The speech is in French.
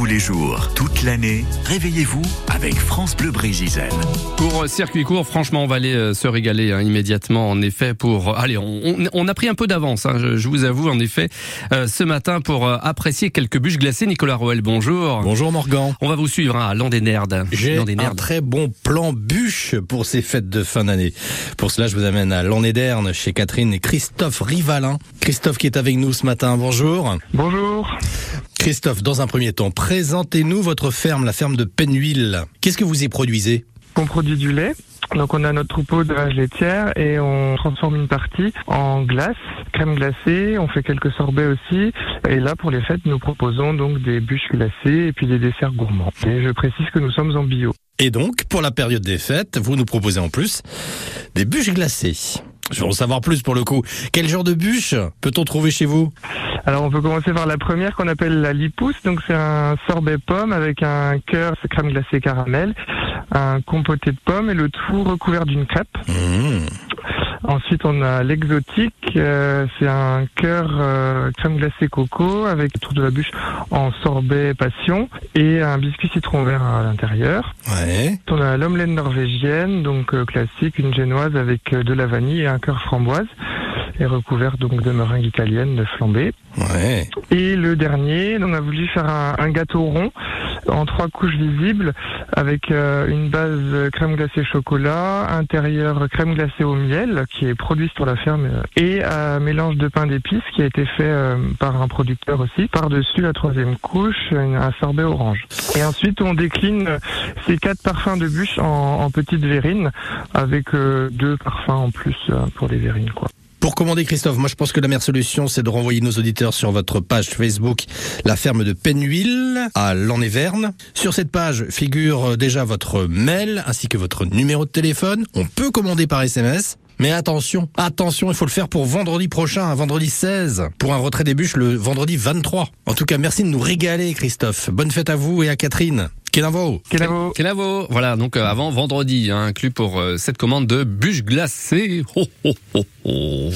Tous les jours, toute l'année, réveillez-vous avec France Bleu Brégisel. Pour euh, circuit court, franchement, on va aller euh, se régaler hein, immédiatement. En effet, pour allez, on, on- on a pris un peu d'avance. hein, je, je vous avoue, en effet, euh, ce matin pour euh, apprécier quelques bûches glacées. Nicolas Roel, bonjour. Bonjour Morgan. On va vous suivre hein, à Landénerde. J'ai un très bon plan bûche pour ces fêtes de fin d'année. Pour cela, je vous amène à Lanéderne chez Catherine et Christophe Rivalin. Christophe qui est avec nous ce matin. Bonjour. Bonjour. Christophe, dans un premier temps, présentez-nous votre ferme, la ferme de Penhuile. Qu'est-ce que vous y produisez On produit du lait. Donc on a notre troupeau de vaches laitières et on transforme une partie en glace, crème glacée, on fait quelques sorbets aussi. Et là pour les fêtes nous proposons donc des bûches glacées et puis des desserts gourmands. Et je précise que nous sommes en bio. Et donc, pour la période des fêtes, vous nous proposez en plus des bûches glacées. Je veux en savoir plus pour le coup. Quel genre de bûches peut-on trouver chez vous? Alors on peut commencer par la première qu'on appelle la lipousse. Donc c'est un sorbet pomme avec un cœur crème glacée caramel, un compoté de pommes et le tout recouvert d'une crêpe. Mmh. Ensuite, on a l'exotique. euh, c'est un cœur euh, crème glacée coco avec autour de la bûche en sorbet passion et un biscuit citron vert à l'intérieur. Ouais. On a l'omelette norvégienne, donc euh, classique, une génoise avec euh, de la vanille et un cœur framboise et recouvert donc de meringue italienne de flambée. Ouais. Et le dernier, on a voulu faire un, un gâteau rond en trois couches visibles avec euh, une base crème glacée chocolat, intérieur crème glacée au miel qui est produit sur la ferme euh, et un mélange de pain d'épices qui a été fait euh, par un producteur aussi. Par-dessus la troisième couche, un sorbet orange. Et ensuite on décline ces quatre parfums de bûche en, en petites verrines avec deux parfums en plus pour les verrines quoi. Pour commander Christophe, moi je pense que la meilleure solution c'est de renvoyer nos auditeurs sur votre page Facebook La ferme de Penhuile à Lanéverne. Sur cette page figure euh, déjà votre mail ainsi que votre numéro de téléphone. On peut commander par SMS. Mais attention, attention, il faut le faire pour vendredi prochain, vendredi 16, pour un retrait des bûches le vendredi 23. En tout cas, merci de nous régaler Christophe. Bonne fête à vous et à Catherine. Kenavo Kenavo. Kenavo. Voilà, donc euh, avant vendredi, hein, inclus pour euh, cette commande de bûches glacées. Ho, ho, ho, ho.